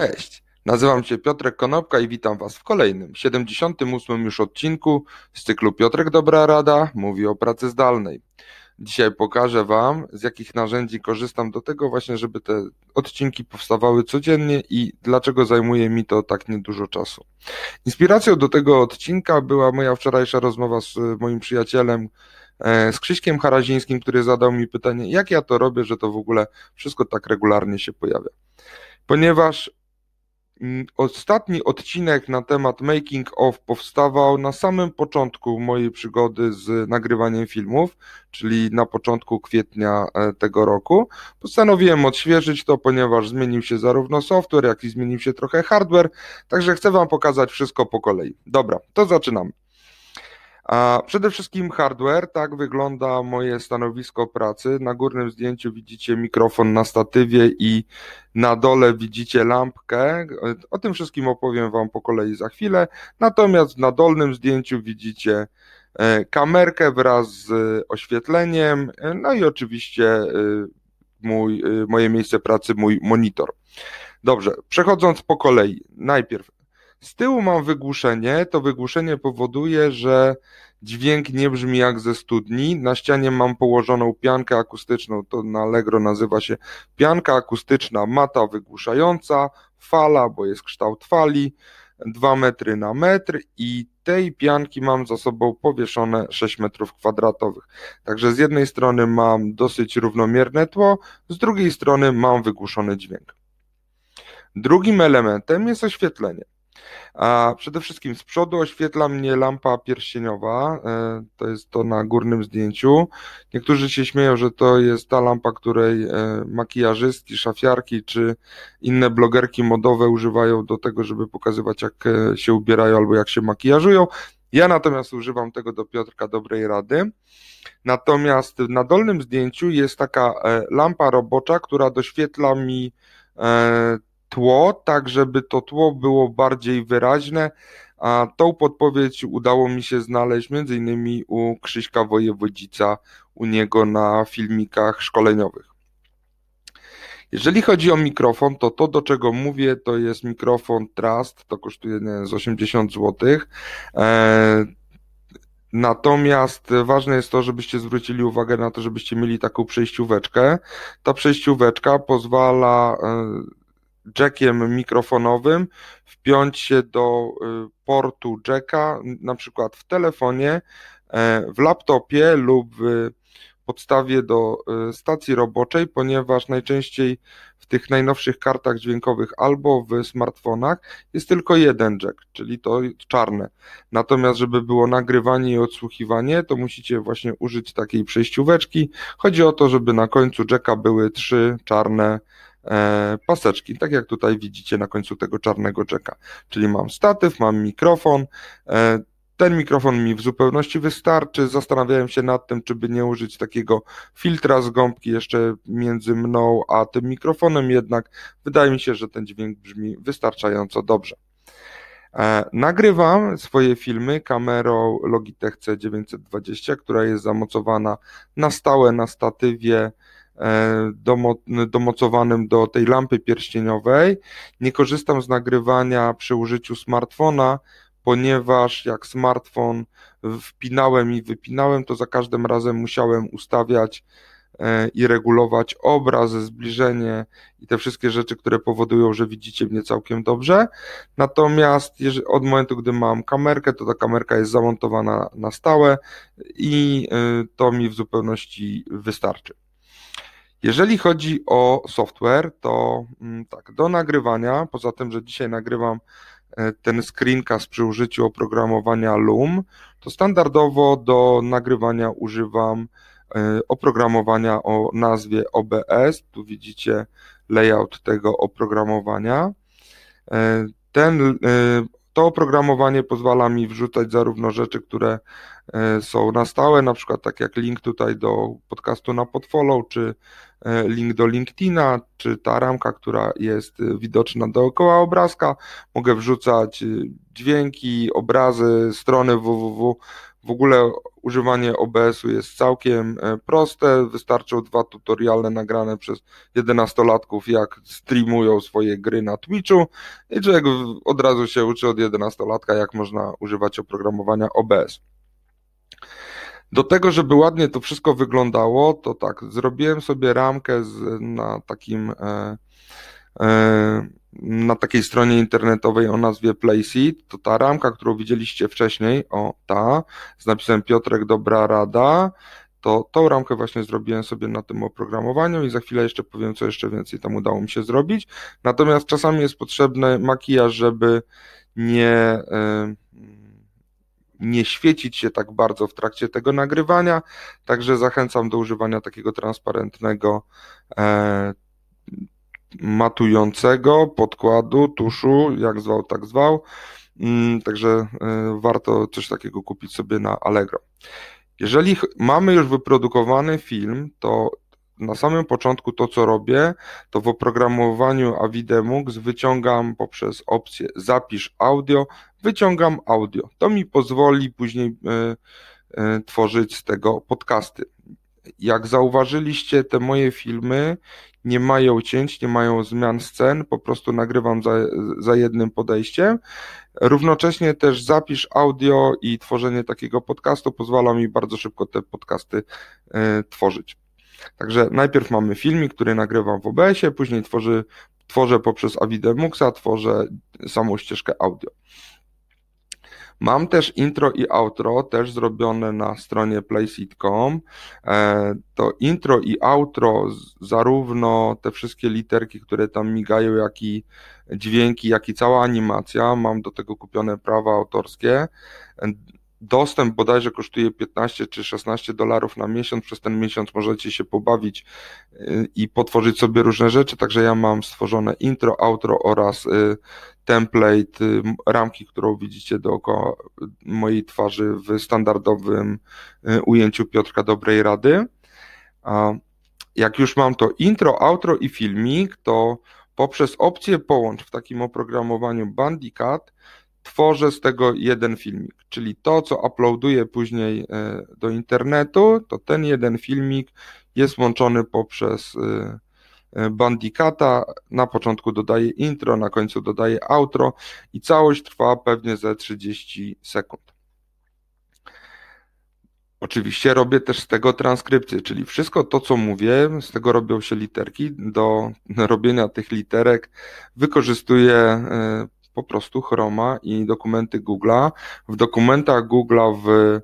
Cześć, nazywam się Piotrek Konopka i witam Was w kolejnym, 78 już odcinku z cyklu Piotrek Dobra Rada mówi o pracy zdalnej. Dzisiaj pokażę Wam, z jakich narzędzi korzystam do tego właśnie, żeby te odcinki powstawały codziennie i dlaczego zajmuje mi to tak niedużo czasu. Inspiracją do tego odcinka była moja wczorajsza rozmowa z moim przyjacielem, e, z Krzyśkiem Harazińskim, który zadał mi pytanie, jak ja to robię, że to w ogóle wszystko tak regularnie się pojawia. Ponieważ ostatni odcinek na temat making of powstawał na samym początku mojej przygody z nagrywaniem filmów, czyli na początku kwietnia e, tego roku. Postanowiłem odświeżyć to, ponieważ zmienił się zarówno software, jak i zmienił się trochę hardware, także chcę Wam pokazać wszystko po kolei. Dobra, to zaczynamy. A przede wszystkim hardware, tak wygląda moje stanowisko pracy. Na górnym zdjęciu widzicie mikrofon na statywie i na dole widzicie lampkę. O tym wszystkim opowiem Wam po kolei za chwilę. Natomiast na dolnym zdjęciu widzicie e, kamerkę wraz z oświetleniem, e, no i oczywiście e, mój, moje miejsce pracy, mój monitor. Dobrze, przechodząc po kolei. Najpierw z tyłu mam wygłuszenie. To wygłuszenie powoduje, że dźwięk nie brzmi jak ze studni. Na ścianie mam położoną piankę akustyczną. To na Allegro nazywa się pianka akustyczna, mata wygłuszająca, fala, bo jest kształt fali, 2 metry na metr i tej pianki mam za sobą powieszone 6 metrów kwadratowych. Także z jednej strony mam dosyć równomierne tło, z drugiej strony mam wygłuszony dźwięk. Drugim elementem jest oświetlenie. A przede wszystkim z przodu oświetla mnie lampa pierścieniowa, e, to jest to na górnym zdjęciu. Niektórzy się śmieją, że to jest ta lampa, której e, makijażystki, szafiarki czy inne blogerki modowe używają do tego, żeby pokazywać jak e, się ubierają albo jak się makijażują. Ja natomiast używam tego do Piotrka Dobrej Rady. Natomiast na dolnym zdjęciu jest taka lampa robocza, która doświetla mi tło, tak żeby to tło było bardziej wyraźne, a tą podpowiedź udało mi się znaleźć między innymi u Krzyśka Wojewodzica, u niego na filmikach szkoleniowych. Jeżeli chodzi o mikrofon, to to, do czego mówię, to jest mikrofon Trust, to kosztuje z 80 zł. E, natomiast ważne jest to, żebyście zwrócili uwagę na to, żebyście mieli taką przejścióweczkę. Ta przejścióweczka pozwala e, jackiem mikrofonowym wpiąć się do y, portu jacka, na przykład w telefonie, e, w laptopie lub w podstawie do y, stacji roboczej, ponieważ najczęściej w tych najnowszych kartach dźwiękowych albo w smartfonach jest tylko jeden jack, czyli to czarne. Natomiast, żeby było nagrywanie i odsłuchiwanie, to musicie właśnie użyć takiej przejścióweczki. Chodzi o to, żeby na końcu jacka były trzy czarne paseczki, tak jak tutaj widzicie na końcu tego czarnego jacka. Czyli mam statyw, mam mikrofon, e, ten mikrofon mi w zupełności wystarczy. Zastanawiałem się nad tym, czy by nie użyć takiego filtra z gąbki jeszcze między mną a tym mikrofonem, jednak wydaje mi się, że ten dźwięk brzmi wystarczająco dobrze. E, nagrywam swoje filmy kamerą Logitech C920, która jest zamocowana na stałe na statywie E, domocowanym do tej lampy pierścieniowej. Nie korzystam z nagrywania przy użyciu smartfona, ponieważ jak smartfon wpinałem i wypinałem, to za każdym razem musiałem ustawiać e, i regulować obraz, zbliżenie i te wszystkie rzeczy, które powodują, że widzicie mnie całkiem dobrze. Natomiast od momentu, gdy mam kamerkę, to ta kamerka jest zamontowana na stałe i e, to mi w zupełności wystarczy. Jeżeli chodzi o software, to mm, tak, do nagrywania, poza tym, że dzisiaj nagrywam e, ten screencast przy użyciu oprogramowania Loom, to standardowo do nagrywania używam e, oprogramowania o nazwie OBS. Tu widzicie layout tego oprogramowania. E, ten to oprogramowanie pozwala mi wrzucać zarówno rzeczy, które e, są na stałe, na przykład tak jak link tutaj do podcastu na Podfollow, czy e, link do LinkedIna, czy ta ramka, która jest widoczna dookoła obrazka. Mogę wrzucać e, dźwięki, obrazy, strony www, W ogóle używanie OBS-u jest całkiem e, proste. Wystarczą dwa tutoriale nagrane przez 11-latków, jak streamują swoje gry na Twitchu i człowiek od razu się uczy od 11-latka, jak można używać oprogramowania OBS. Do tego, żeby ładnie to wszystko wyglądało, to tak, zrobiłem sobie ramkę z, na takim e, e, na takiej stronie internetowej o nazwie Playseat, to ta ramka, którą widzieliście wcześniej, o ta, z napisem Piotrek Dobra Rada, to tą ramkę właśnie zrobiłem sobie na tym oprogramowaniu i za chwilę jeszcze powiem, co jeszcze więcej tam udało mi się zrobić. Natomiast czasami jest potrzebny makijaż, żeby nie, nie świecić się tak bardzo w trakcie tego nagrywania, także zachęcam do używania takiego transparentnego e, matującego podkładu, tuszu, jak zwał, tak zwał. Mm, także e, warto coś takiego kupić sobie na Allegro. Jeżeli mamy już wyprodukowany film, to na samym początku to, co robię, to w oprogramowaniu Avidemux wyciągam poprzez opcję zapisz audio, wyciągam audio. To mi pozwoli później y, y, tworzyć z tego podcasty. Jak zauważyliście, te moje filmy nie mają cięć, nie mają zmian scen, po prostu nagrywam za, za jednym podejściem. Równocześnie też zapisz audio i tworzenie takiego podcastu pozwala mi bardzo szybko te podcasty y, tworzyć. Także najpierw mamy filmik, który nagrywam w OBS-ie, później tworzy, tworzę poprzez Avidemuxa, tworzę samą ścieżkę audio. Mam też intro i outro, też zrobione na stronie playseat.com. E, to intro i outro, zarówno te wszystkie literki, które tam migają, jak i dźwięki, jak i cała animacja, mam do tego kupione prawa autorskie. Dostęp bodajże kosztuje 15 czy 16 dolarów na miesiąc. Przez ten miesiąc możecie się pobawić y, i potworzyć sobie różne rzeczy. Także ja mam stworzone intro, outro oraz y, template, y, ramki, którą widzicie dookoła mojej twarzy w standardowym ujęciu Piotrka Dobrej Rady. Jak już mam to intro, outro i filmik, to poprzez opcję połącz w takim oprogramowaniu Bandicat tworzę z tego jeden filmik, czyli to, co uploaduję później e, do internetu, to ten jeden filmik jest łączony poprzez e, e, Bandicata. Na początku dodaję intro, na końcu dodaję outro i całość trwa pewnie ze 30 sekund. Oczywiście robię też z tego transkrypcję, czyli wszystko to, co mówię, z tego robią się literki. Do robienia tych literek wykorzystuję po prostu Chroma i dokumenty Google'a. W dokumentach Google'a w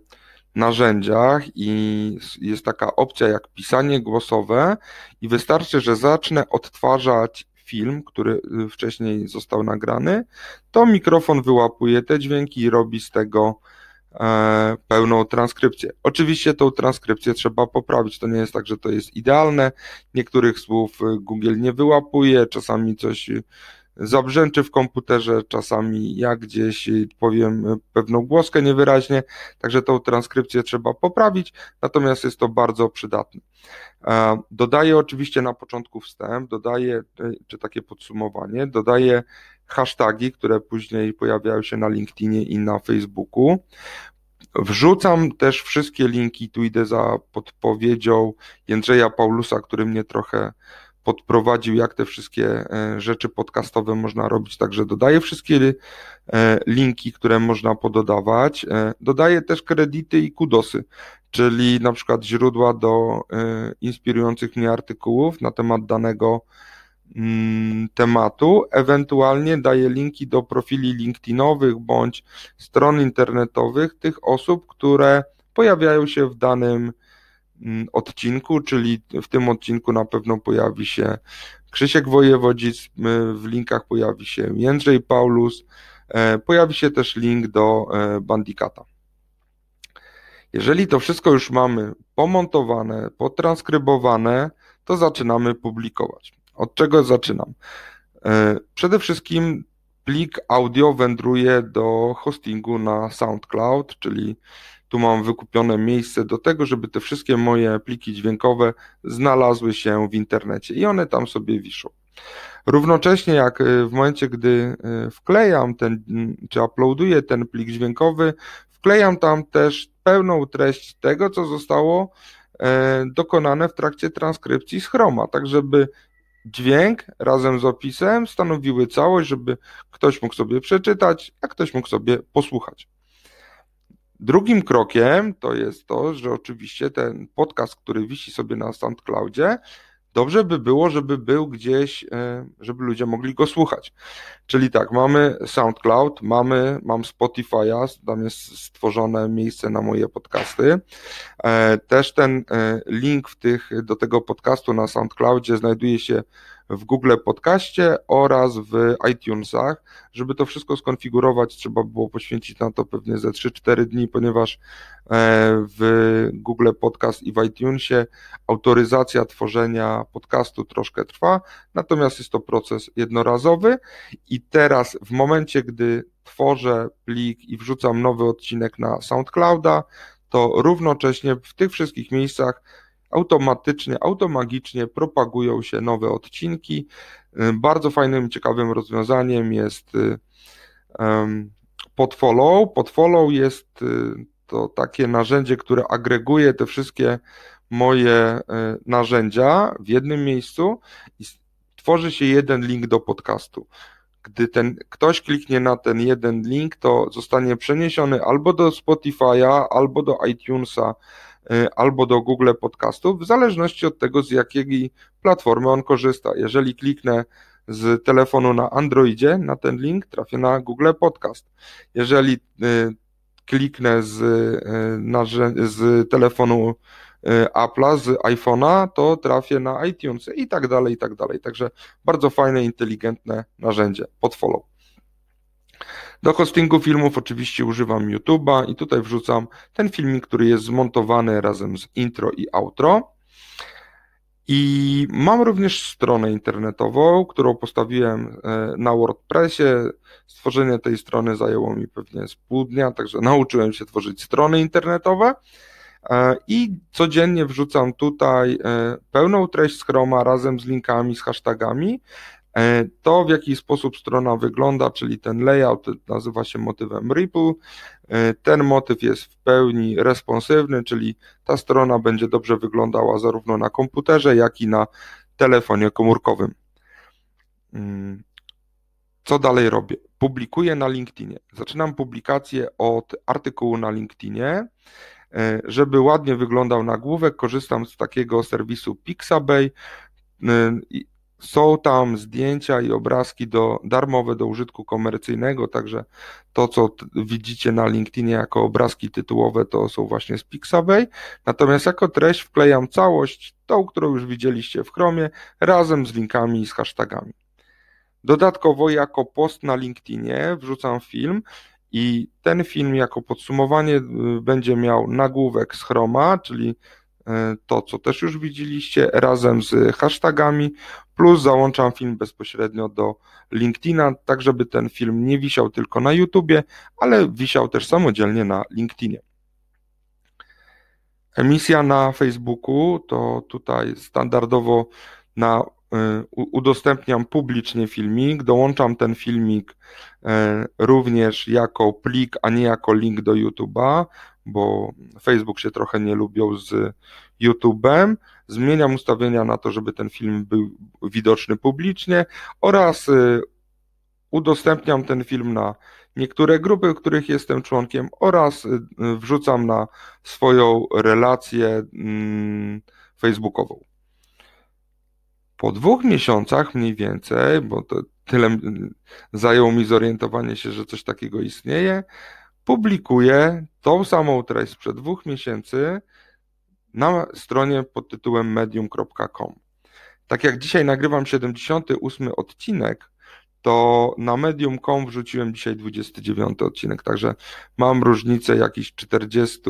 narzędziach i jest taka opcja jak pisanie głosowe i wystarczy, że zacznę odtwarzać film, który y, wcześniej został nagrany, to mikrofon wyłapuje te dźwięki i robi z tego e, pełną transkrypcję. Oczywiście tą transkrypcję trzeba poprawić, to nie jest tak, że to jest idealne, niektórych słów y, Google nie wyłapuje, czasami coś zabrzęczy w komputerze, czasami jak gdzieś powiem pewną głoskę niewyraźnie, także tą transkrypcję trzeba poprawić, natomiast jest to bardzo przydatne. Dodaję oczywiście na początku wstęp, dodaję, czy takie podsumowanie, dodaję hasztagi, które później pojawiają się na LinkedInie i na Facebooku. Wrzucam też wszystkie linki, tu idę za podpowiedzią Jędrzeja Paulusa, który mnie trochę podprowadził, jak te wszystkie e, rzeczy podcastowe można robić. Także dodaję wszystkie e, linki, które można pododawać. E, dodaję też kredyty i kudosy, czyli na przykład źródła do inspirujących mnie artykułów na temat danego mm, tematu. Ewentualnie daję linki do profili LinkedInowych bądź stron internetowych tych osób, które pojawiają się w danym odcinku, czyli w tym odcinku na pewno pojawi się Krzysiek Wojewodzic, w linkach pojawi się Jędrzej Paulus, e, pojawi się też link do e, Bandicata. Jeżeli to wszystko już mamy pomontowane, potranskrybowane, to zaczynamy publikować. Od czego zaczynam? E, przede wszystkim plik audio wędruje do hostingu na SoundCloud, czyli tu mam wykupione miejsce do tego, żeby te wszystkie moje pliki dźwiękowe znalazły się w internecie i one tam sobie wiszą. Równocześnie jak y, w momencie, gdy y, wklejam ten, czy uploaduję ten plik dźwiękowy, wklejam tam też pełną treść tego, co zostało e, dokonane w trakcie transkrypcji z Chroma, tak żeby dźwięk razem z opisem stanowiły całość, żeby ktoś mógł sobie przeczytać, a ktoś mógł sobie posłuchać. Drugim krokiem to jest to, że oczywiście ten podcast, który wisi sobie na SoundCloudzie, dobrze by było, żeby był gdzieś, e, żeby ludzie mogli go słuchać. Czyli tak, mamy SoundCloud, mamy, mam Spotify'a, tam jest stworzone miejsce na moje podcasty. E, też ten e, link w tych, do tego podcastu na SoundCloudzie znajduje się w Google Podcaście oraz w iTunesach. Żeby to wszystko skonfigurować, trzeba było poświęcić na to pewnie ze 3-4 dni, ponieważ e, w Google Podcast i w iTunesie autoryzacja tworzenia podcastu troszkę trwa, natomiast jest to proces jednorazowy i teraz w momencie, gdy tworzę plik i wrzucam nowy odcinek na SoundClouda, to równocześnie w tych wszystkich miejscach automatycznie, automagicznie propagują się nowe odcinki. Y, bardzo fajnym, ciekawym rozwiązaniem jest um, Podfollow. Podfollow jest y, to takie narzędzie, które agreguje te wszystkie moje narzędzia w jednym miejscu i tworzy się jeden link do podcastu. Gdy ten ktoś kliknie na ten jeden link, to zostanie przeniesiony albo do Spotify'a, albo do iTunesa, Y, albo do Google Podcastów, w zależności od tego, z jakiej platformy on korzysta. Jeżeli kliknę z telefonu na Androidzie na ten link, trafię na Google Podcast. Jeżeli y, kliknę z, y, z telefonu Apple'a, z iPhone'a, to trafię na iTunes i tak dalej, i tak dalej. Także bardzo fajne, inteligentne narzędzie. Podfollow. Do hostingu filmów oczywiście używam YouTube'a i tutaj wrzucam ten filmik, który jest zmontowany razem z intro i outro. I mam również stronę internetową, którą postawiłem e, na WordPressie. Stworzenie tej strony zajęło mi pewnie z pół dnia, także nauczyłem się tworzyć strony internetowe. E, I codziennie wrzucam tutaj e, pełną treść Chroma razem z linkami, z hashtagami, to, w jaki sposób strona wygląda, czyli ten layout nazywa się motywem Ripple. E, ten motyw jest w pełni responsywny, czyli ta strona będzie dobrze wyglądała zarówno na komputerze, jak i na telefonie komórkowym. Mm, co dalej robię? Publikuję na LinkedInie. Zaczynam publikację od artykułu na LinkedInie. E, żeby ładnie wyglądał nagłówek, korzystam z takiego serwisu Pixabay są tam zdjęcia i obrazki do, darmowe do użytku komercyjnego, także to, co widzicie na LinkedInie jako obrazki tytułowe, to są właśnie z Pixabay. Natomiast jako treść wklejam całość, tą, którą już widzieliście w Chromie, razem z linkami i z hashtagami. Dodatkowo jako post na LinkedInie wrzucam film i ten film jako podsumowanie y, będzie miał nagłówek z Chroma, czyli to, co też już widzieliście, razem z hashtagami, plus załączam film bezpośrednio do LinkedIna, tak żeby ten film nie wisiał tylko na YouTubie, ale wisiał też samodzielnie na LinkedInie. Emisja na Facebooku to tutaj standardowo na e, udostępniam publicznie filmik, dołączam ten filmik e, również jako plik, a nie jako link do YouTube'a bo Facebook się trochę nie lubią z YouTube'em. Zmieniam ustawienia na to, żeby ten film był widoczny publicznie oraz y, udostępniam ten film na niektóre grupy, których jestem członkiem oraz y, wrzucam na swoją relację mm, facebookową. Po dwóch miesiącach mniej więcej, bo to tyle zajęło mi zorientowanie się, że coś takiego istnieje, publikuję tą samą treść sprzed dwóch miesięcy na stronie pod tytułem medium.com. Tak jak dzisiaj nagrywam 78 odcinek, to na medium.com wrzuciłem dzisiaj 29 odcinek, także mam różnicę jakichś 40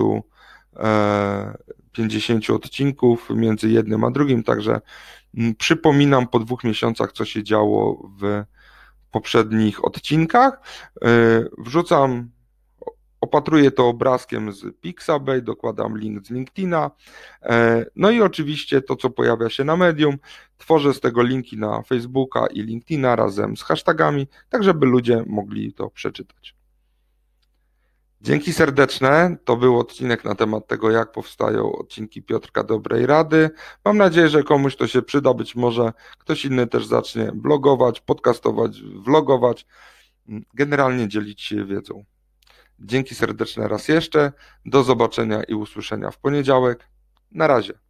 50 e, odcinków między jednym a drugim, także przypominam po dwóch miesiącach, co się działo w poprzednich odcinkach. E, wrzucam Opatruję to obrazkiem z Pixabay, dokładam link z LinkedIna. E, no i oczywiście to, co pojawia się na medium, tworzę z tego linki na Facebooka i LinkedIna razem z hashtagami, tak żeby ludzie mogli to przeczytać. Dzięki serdeczne. To był odcinek na temat tego, jak powstają odcinki Piotrka Dobrej Rady. Mam nadzieję, że komuś to się przyda. Być może ktoś inny też zacznie blogować, podcastować, vlogować, generalnie dzielić się wiedzą. Dzięki serdeczne raz jeszcze. Do zobaczenia i usłyszenia w poniedziałek. Na razie.